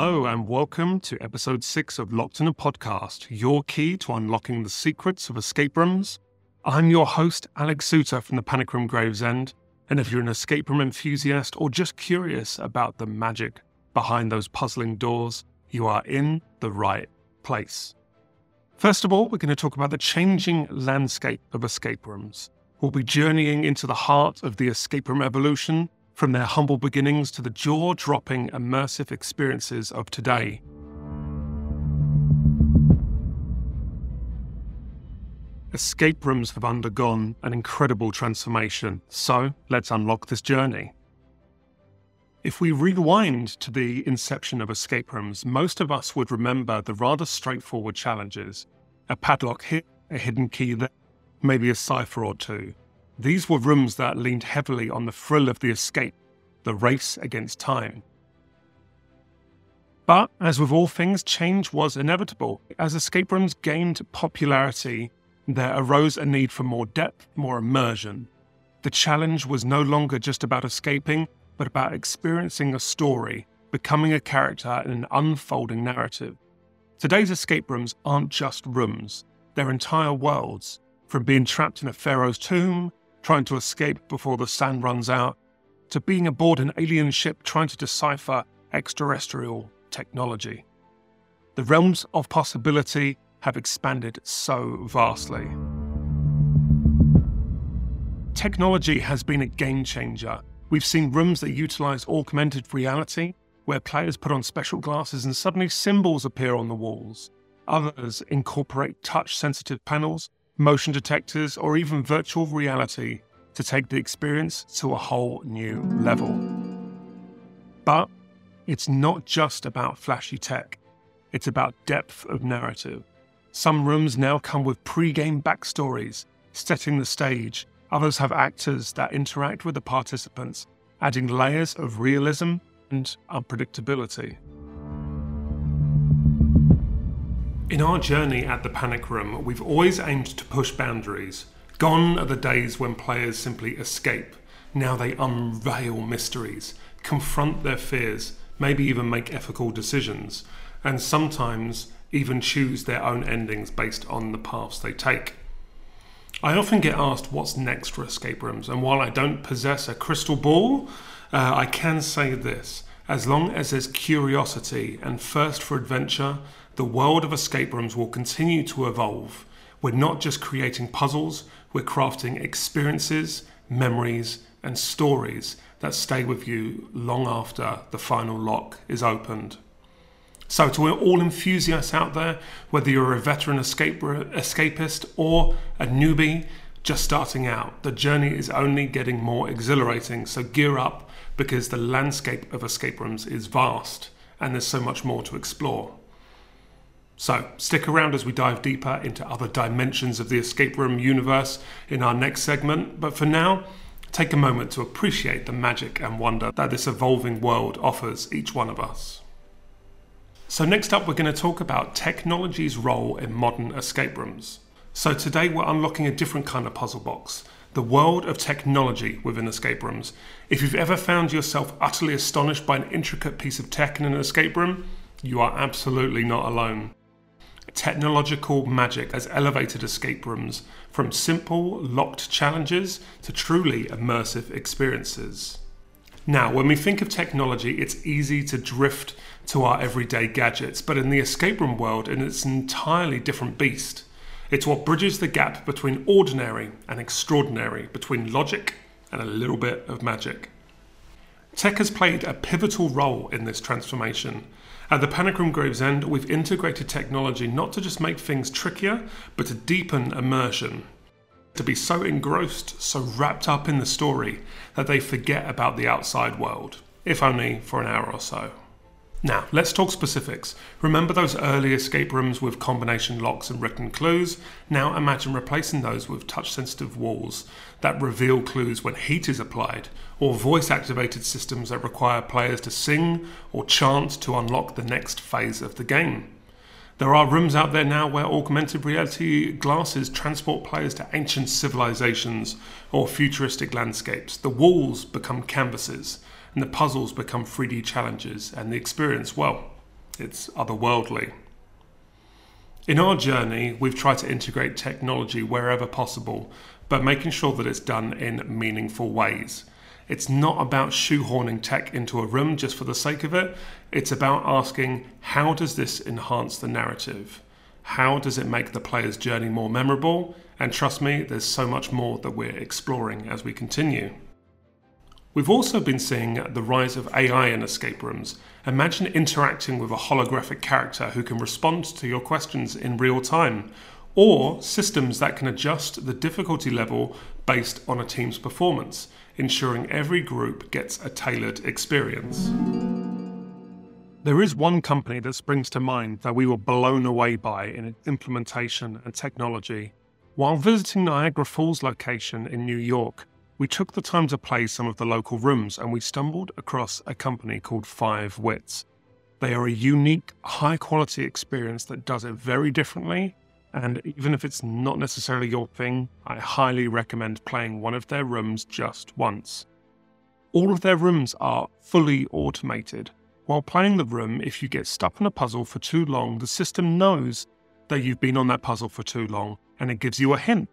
Hello, and welcome to episode six of Locked in a Podcast, your key to unlocking the secrets of escape rooms. I'm your host, Alex Souter from the Panic Room Gravesend, and if you're an escape room enthusiast or just curious about the magic behind those puzzling doors, you are in the right place. First of all, we're going to talk about the changing landscape of escape rooms. We'll be journeying into the heart of the escape room evolution from their humble beginnings to the jaw dropping immersive experiences of today. Escape rooms have undergone an incredible transformation, so let's unlock this journey. If we rewind to the inception of escape rooms, most of us would remember the rather straightforward challenges a padlock here, a hidden key there, maybe a cipher or two. These were rooms that leaned heavily on the thrill of the escape, the race against time. But as with all things, change was inevitable. As escape rooms gained popularity, there arose a need for more depth, more immersion. The challenge was no longer just about escaping, but about experiencing a story, becoming a character in an unfolding narrative. Today's escape rooms aren't just rooms, they're entire worlds, from being trapped in a pharaoh's tomb trying to escape before the sand runs out, to being aboard an alien ship trying to decipher extraterrestrial technology. The realms of possibility have expanded so vastly. Technology has been a game changer. We've seen rooms that utilize augmented reality, where players put on special glasses and suddenly symbols appear on the walls. Others incorporate touch sensitive panels motion detectors, or even virtual reality to take the experience to a whole new level. But it's not just about flashy tech, it's about depth of narrative. Some rooms now come with pre game backstories, setting the stage. Others have actors that interact with the participants, adding layers of realism and unpredictability. In our journey at the Panic Room, we've always aimed to push boundaries. Gone are the days when players simply escape. Now they unveil mysteries, confront their fears, maybe even make ethical decisions, and sometimes even choose their own endings based on the paths they take. I often get asked what's next for escape rooms, and while I don't possess a crystal ball, uh, I can say this as long as there's curiosity and thirst for adventure, the world of escape rooms will continue to evolve. We're not just creating puzzles, we're crafting experiences, memories, and stories that stay with you long after the final lock is opened. So, to all enthusiasts out there, whether you're a veteran escape, escapist or a newbie just starting out, the journey is only getting more exhilarating. So, gear up because the landscape of escape rooms is vast and there's so much more to explore. So, stick around as we dive deeper into other dimensions of the escape room universe in our next segment. But for now, take a moment to appreciate the magic and wonder that this evolving world offers each one of us. So, next up, we're going to talk about technology's role in modern escape rooms. So, today we're unlocking a different kind of puzzle box the world of technology within escape rooms. If you've ever found yourself utterly astonished by an intricate piece of tech in an escape room, you are absolutely not alone technological magic has elevated escape rooms from simple, locked challenges to truly immersive experiences. Now, when we think of technology, it's easy to drift to our everyday gadgets, but in the escape room world, it's an entirely different beast. It's what bridges the gap between ordinary and extraordinary, between logic and a little bit of magic. Tech has played a pivotal role in this transformation, at the Panic Gravesend, we've integrated technology not to just make things trickier, but to deepen immersion. To be so engrossed, so wrapped up in the story, that they forget about the outside world, if only for an hour or so. Now, let's talk specifics. Remember those early escape rooms with combination locks and written clues? Now imagine replacing those with touch sensitive walls that reveal clues when heat is applied, or voice activated systems that require players to sing or chant to unlock the next phase of the game. There are rooms out there now where augmented reality glasses transport players to ancient civilizations or futuristic landscapes. The walls become canvases and the puzzles become 3D challenges, and the experience, well, it's otherworldly. In our journey, we've tried to integrate technology wherever possible, but making sure that it's done in meaningful ways. It's not about shoehorning tech into a room just for the sake of it. It's about asking, how does this enhance the narrative? How does it make the player's journey more memorable? And trust me, there's so much more that we're exploring as we continue. We've also been seeing the rise of AI in escape rooms. Imagine interacting with a holographic character who can respond to your questions in real time, or systems that can adjust the difficulty level based on a team's performance, ensuring every group gets a tailored experience. There is one company that springs to mind that we were blown away by in implementation and technology. While visiting Niagara Falls location in New York, we took the time to play some of the local rooms and we stumbled across a company called Five Wits. They are a unique, high quality experience that does it very differently. And even if it's not necessarily your thing, I highly recommend playing one of their rooms just once. All of their rooms are fully automated. While playing the room, if you get stuck on a puzzle for too long, the system knows that you've been on that puzzle for too long and it gives you a hint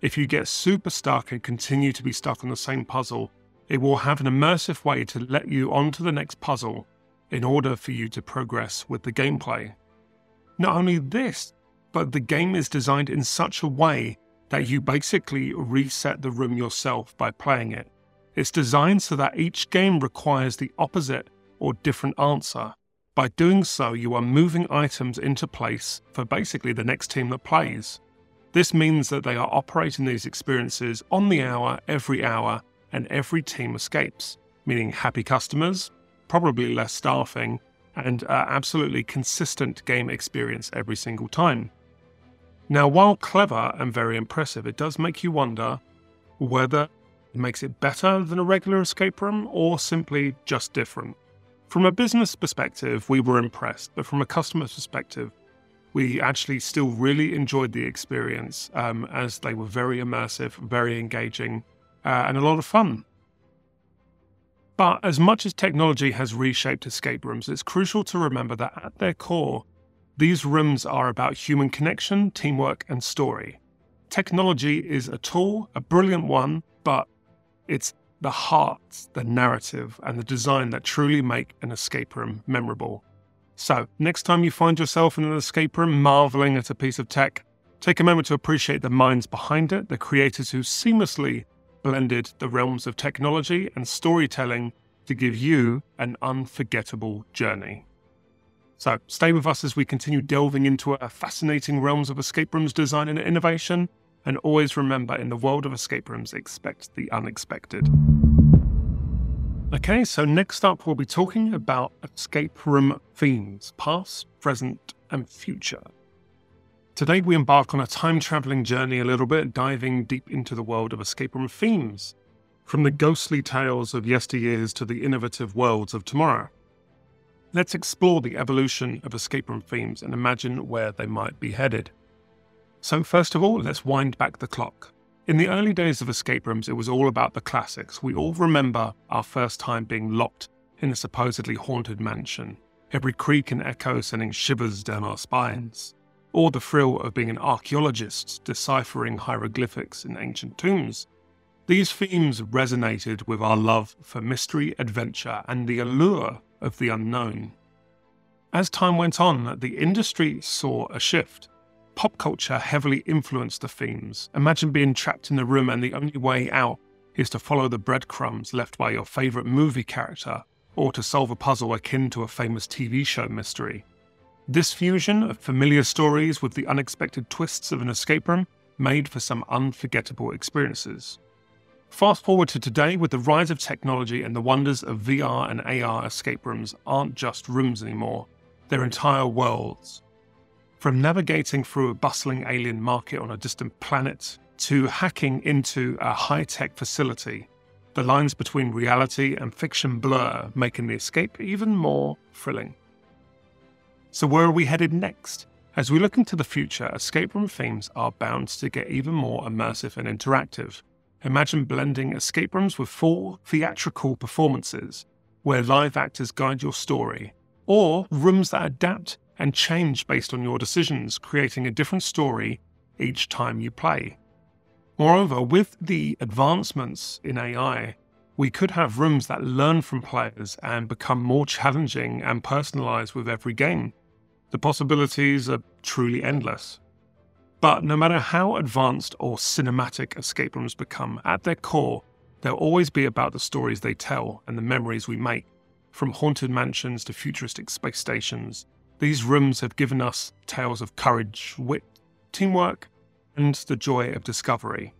if you get super stuck and continue to be stuck on the same puzzle, it will have an immersive way to let you onto the next puzzle in order for you to progress with the gameplay. Not only this, but the game is designed in such a way that you basically reset the room yourself by playing it. It's designed so that each game requires the opposite or different answer. By doing so, you are moving items into place for basically the next team that plays. This means that they are operating these experiences on the hour, every hour, and every team escapes, meaning happy customers, probably less staffing, and uh, absolutely consistent game experience every single time. Now, while clever and very impressive, it does make you wonder whether it makes it better than a regular escape room or simply just different. From a business perspective, we were impressed, but from a customer perspective, we actually still really enjoyed the experience um, as they were very immersive, very engaging, uh, and a lot of fun. But as much as technology has reshaped escape rooms, it's crucial to remember that at their core, these rooms are about human connection, teamwork, and story. Technology is a tool, a brilliant one, but it's the heart, the narrative, and the design that truly make an escape room memorable. So, next time you find yourself in an escape room marveling at a piece of tech, take a moment to appreciate the minds behind it, the creators who seamlessly blended the realms of technology and storytelling to give you an unforgettable journey. So, stay with us as we continue delving into a fascinating realms of escape rooms design and innovation. And always remember in the world of escape rooms, expect the unexpected. Okay, so next up, we'll be talking about escape room themes past, present, and future. Today, we embark on a time traveling journey a little bit, diving deep into the world of escape room themes, from the ghostly tales of yesteryears to the innovative worlds of tomorrow. Let's explore the evolution of escape room themes and imagine where they might be headed. So, first of all, let's wind back the clock. In the early days of escape rooms, it was all about the classics. We all remember our first time being locked in a supposedly haunted mansion, every creak and echo sending shivers down our spines, or the thrill of being an archaeologist deciphering hieroglyphics in ancient tombs. These themes resonated with our love for mystery, adventure, and the allure of the unknown. As time went on, the industry saw a shift pop culture heavily influenced the themes. Imagine being trapped in the room and the only way out is to follow the breadcrumbs left by your favourite movie character, or to solve a puzzle akin to a famous TV show mystery. This fusion of familiar stories with the unexpected twists of an escape room made for some unforgettable experiences. Fast forward to today, with the rise of technology and the wonders of VR and AR, escape rooms aren't just rooms anymore, they're entire worlds. From navigating through a bustling alien market on a distant planet to hacking into a high tech facility, the lines between reality and fiction blur, making the escape even more thrilling. So, where are we headed next? As we look into the future, escape room themes are bound to get even more immersive and interactive. Imagine blending escape rooms with full theatrical performances, where live actors guide your story or rooms that adapt and change based on your decisions, creating a different story each time you play. Moreover, with the advancements in AI, we could have rooms that learn from players and become more challenging and personalized with every game. The possibilities are truly endless. But no matter how advanced or cinematic escape rooms become, at their core, they'll always be about the stories they tell and the memories we make. From haunted mansions to futuristic space stations, these rooms have given us tales of courage, wit, teamwork, and the joy of discovery.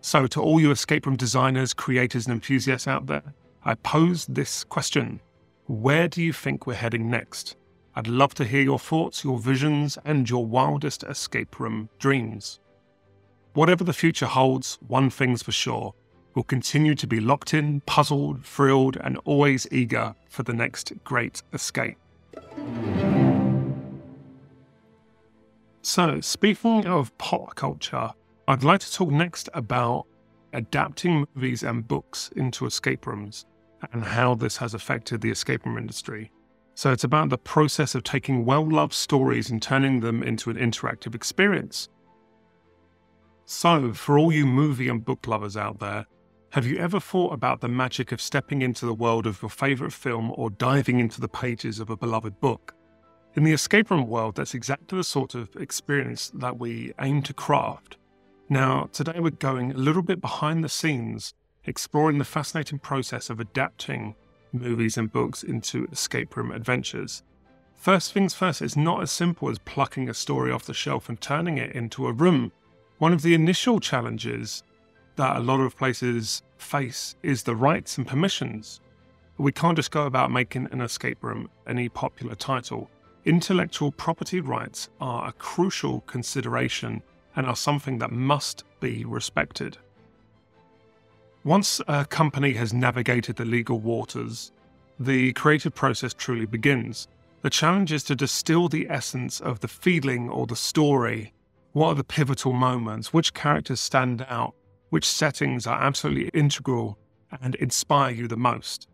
So, to all you escape room designers, creators, and enthusiasts out there, I pose this question Where do you think we're heading next? I'd love to hear your thoughts, your visions, and your wildest escape room dreams. Whatever the future holds, one thing's for sure we'll continue to be locked in, puzzled, thrilled, and always eager for the next great escape. So, speaking of pop culture, I'd like to talk next about adapting movies and books into escape rooms and how this has affected the escape room industry. So, it's about the process of taking well loved stories and turning them into an interactive experience. So, for all you movie and book lovers out there, have you ever thought about the magic of stepping into the world of your favourite film or diving into the pages of a beloved book? In the escape room world, that's exactly the sort of experience that we aim to craft. Now, today we're going a little bit behind the scenes, exploring the fascinating process of adapting movies and books into escape room adventures. First things first, it's not as simple as plucking a story off the shelf and turning it into a room. One of the initial challenges that a lot of places face is the rights and permissions. We can't just go about making an escape room any popular title. Intellectual property rights are a crucial consideration and are something that must be respected. Once a company has navigated the legal waters, the creative process truly begins. The challenge is to distill the essence of the feeling or the story. What are the pivotal moments? Which characters stand out? Which settings are absolutely integral and inspire you the most.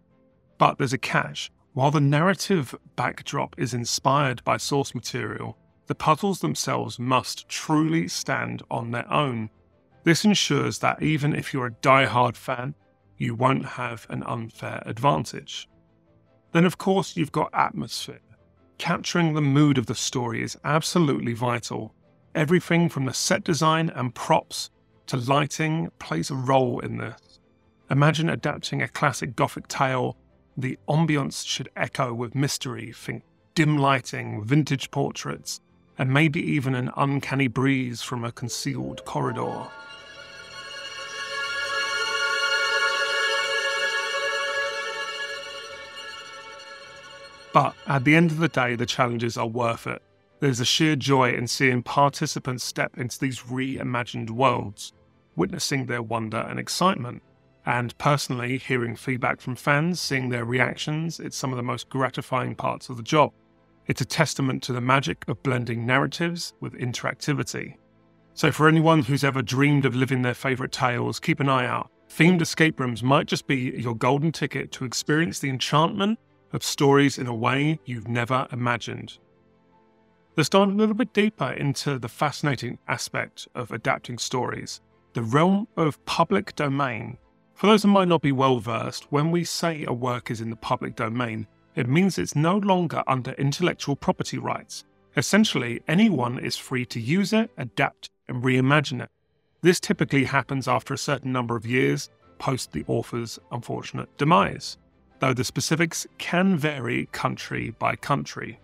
But there's a catch. While the narrative backdrop is inspired by source material, the puzzles themselves must truly stand on their own. This ensures that even if you're a die-hard fan, you won't have an unfair advantage. Then, of course, you've got atmosphere. Capturing the mood of the story is absolutely vital. Everything from the set design and props to lighting plays a role in this. Imagine adapting a classic Gothic tale. The ambience should echo with mystery, think dim lighting, vintage portraits, and maybe even an uncanny breeze from a concealed corridor. But at the end of the day, the challenges are worth it. There's a sheer joy in seeing participants step into these reimagined worlds, witnessing their wonder and excitement. And personally, hearing feedback from fans, seeing their reactions, it's some of the most gratifying parts of the job. It's a testament to the magic of blending narratives with interactivity. So, for anyone who's ever dreamed of living their favourite tales, keep an eye out. Themed escape rooms might just be your golden ticket to experience the enchantment of stories in a way you've never imagined. Let's dive a little bit deeper into the fascinating aspect of adapting stories, the realm of public domain. For those who might not be well versed, when we say a work is in the public domain, it means it's no longer under intellectual property rights. Essentially, anyone is free to use it, adapt, and reimagine it. This typically happens after a certain number of years post the author's unfortunate demise, though the specifics can vary country by country.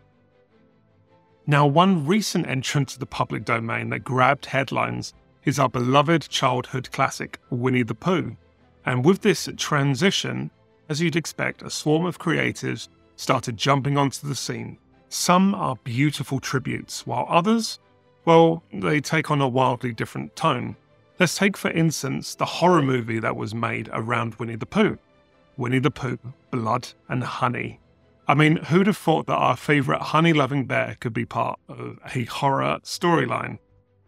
Now, one recent entrant to the public domain that grabbed headlines is our beloved childhood classic, Winnie the Pooh. And with this transition, as you'd expect, a swarm of creatives started jumping onto the scene. Some are beautiful tributes, while others, well, they take on a wildly different tone. Let's take, for instance, the horror movie that was made around Winnie the Pooh Winnie the Pooh, Blood and Honey. I mean, who'd have thought that our favourite honey loving bear could be part of a horror storyline?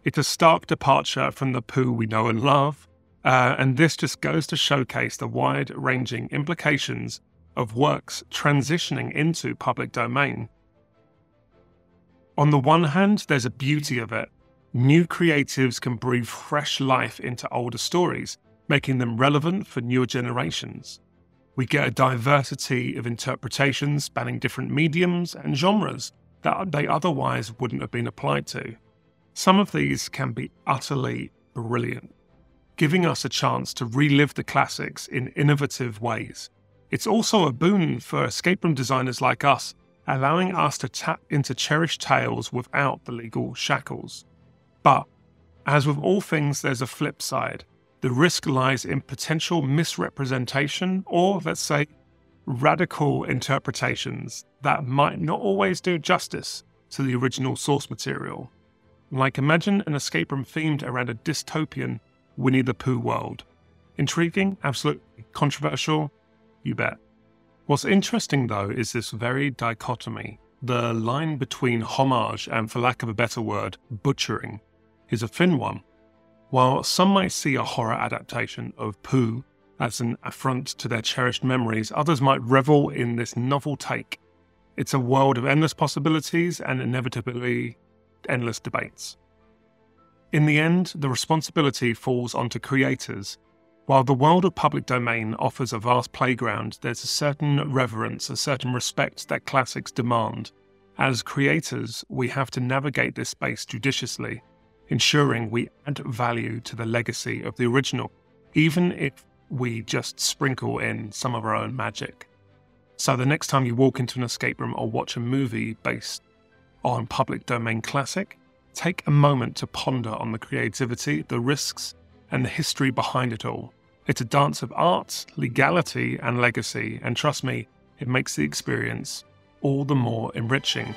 It's a stark departure from the Pooh we know and love, uh, and this just goes to showcase the wide ranging implications of works transitioning into public domain. On the one hand, there's a beauty of it. New creatives can breathe fresh life into older stories, making them relevant for newer generations. We get a diversity of interpretations spanning different mediums and genres that they otherwise wouldn't have been applied to. Some of these can be utterly brilliant, giving us a chance to relive the classics in innovative ways. It's also a boon for escape room designers like us, allowing us to tap into cherished tales without the legal shackles. But, as with all things, there's a flip side. The risk lies in potential misrepresentation or, let's say, radical interpretations that might not always do justice to the original source material. Like imagine an escape room themed around a dystopian Winnie the Pooh world. Intriguing, absolutely controversial, you bet. What's interesting though is this very dichotomy. The line between homage and, for lack of a better word, butchering is a thin one. While some might see a horror adaptation of Pooh as an affront to their cherished memories, others might revel in this novel take. It's a world of endless possibilities and inevitably endless debates. In the end, the responsibility falls onto creators while the world of public domain offers a vast playground, there's a certain reverence, a certain respect that classics demand. As creators, we have to navigate this space judiciously, ensuring we add value to the legacy of the original, even if we just sprinkle in some of our own magic. So the next time you walk into an escape room or watch a movie based on public domain classic, take a moment to ponder on the creativity, the risks, and the history behind it all. It's a dance of art, legality, and legacy, and trust me, it makes the experience all the more enriching.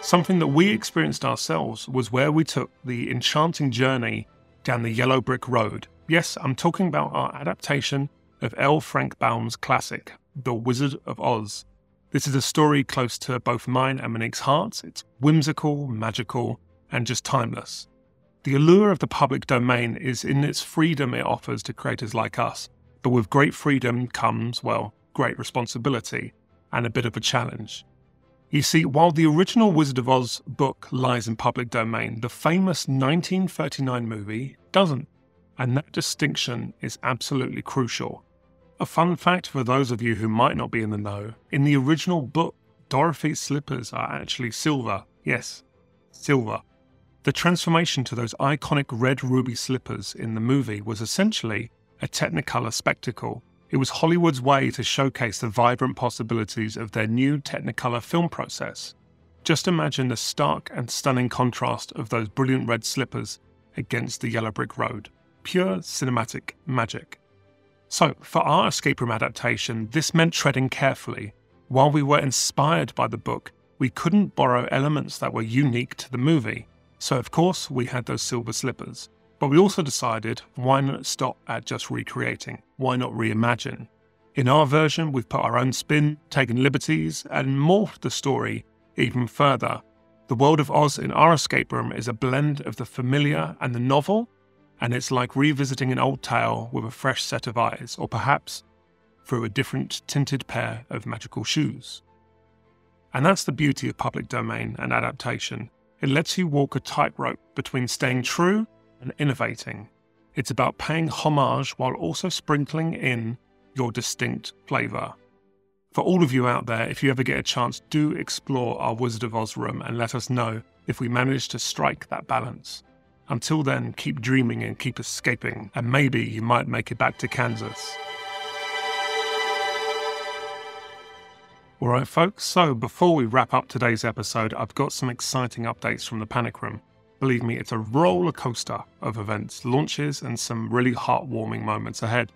Something that we experienced ourselves was where we took the enchanting journey down the yellow brick road. Yes, I'm talking about our adaptation of L. Frank Baum's classic, The Wizard of Oz. This is a story close to both mine and Monique's hearts. It's whimsical, magical, and just timeless. The allure of the public domain is in its freedom it offers to creators like us, but with great freedom comes, well, great responsibility and a bit of a challenge. You see, while the original Wizard of Oz book lies in public domain, the famous 1939 movie doesn't, and that distinction is absolutely crucial. A fun fact for those of you who might not be in the know in the original book, Dorothy's slippers are actually silver. Yes, silver. The transformation to those iconic red ruby slippers in the movie was essentially a Technicolor spectacle. It was Hollywood's way to showcase the vibrant possibilities of their new Technicolor film process. Just imagine the stark and stunning contrast of those brilliant red slippers against the yellow brick road. Pure cinematic magic. So, for our escape room adaptation, this meant treading carefully. While we were inspired by the book, we couldn't borrow elements that were unique to the movie. So, of course, we had those silver slippers. But we also decided why not stop at just recreating? Why not reimagine? In our version, we've put our own spin, taken liberties, and morphed the story even further. The world of Oz in our escape room is a blend of the familiar and the novel, and it's like revisiting an old tale with a fresh set of eyes, or perhaps through a different tinted pair of magical shoes. And that's the beauty of public domain and adaptation. It lets you walk a tightrope between staying true and innovating. It's about paying homage while also sprinkling in your distinct flavour. For all of you out there, if you ever get a chance, do explore our Wizard of Oz room and let us know if we manage to strike that balance. Until then, keep dreaming and keep escaping, and maybe you might make it back to Kansas. All right, folks, so before we wrap up today's episode, I've got some exciting updates from the Panic Room. Believe me, it's a roller coaster of events, launches, and some really heartwarming moments ahead.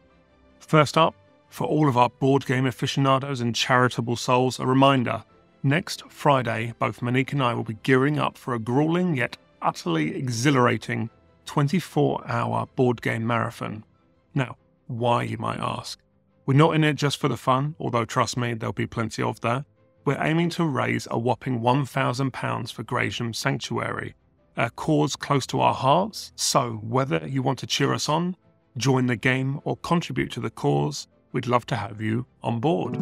First up, for all of our board game aficionados and charitable souls, a reminder next Friday, both Monique and I will be gearing up for a grueling yet utterly exhilarating 24 hour board game marathon. Now, why, you might ask? We're not in it just for the fun, although trust me, there'll be plenty of that. We're aiming to raise a whopping £1,000 for Graysham Sanctuary, a cause close to our hearts. So, whether you want to cheer us on, join the game, or contribute to the cause, we'd love to have you on board.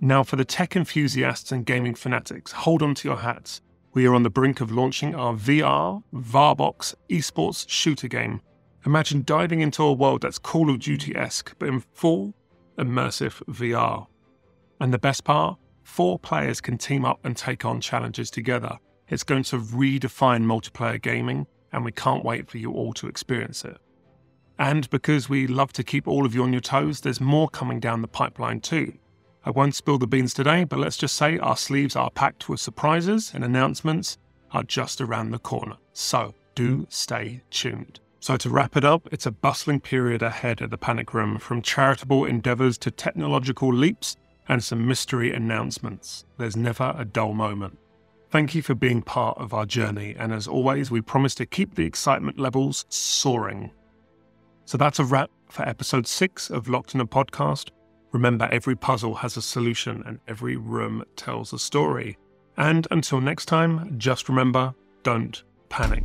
Now, for the tech enthusiasts and gaming fanatics, hold on to your hats. We are on the brink of launching our VR, Varbox esports shooter game. Imagine diving into a world that's Call of Duty esque, but in full immersive VR. And the best part? Four players can team up and take on challenges together. It's going to redefine multiplayer gaming, and we can't wait for you all to experience it. And because we love to keep all of you on your toes, there's more coming down the pipeline too. I won't spill the beans today, but let's just say our sleeves are packed with surprises and announcements are just around the corner. So do stay tuned. So, to wrap it up, it's a bustling period ahead at the Panic Room from charitable endeavours to technological leaps and some mystery announcements. There's never a dull moment. Thank you for being part of our journey, and as always, we promise to keep the excitement levels soaring. So that's a wrap for episode six of Locked in a Podcast. Remember, every puzzle has a solution and every room tells a story. And until next time, just remember don't panic.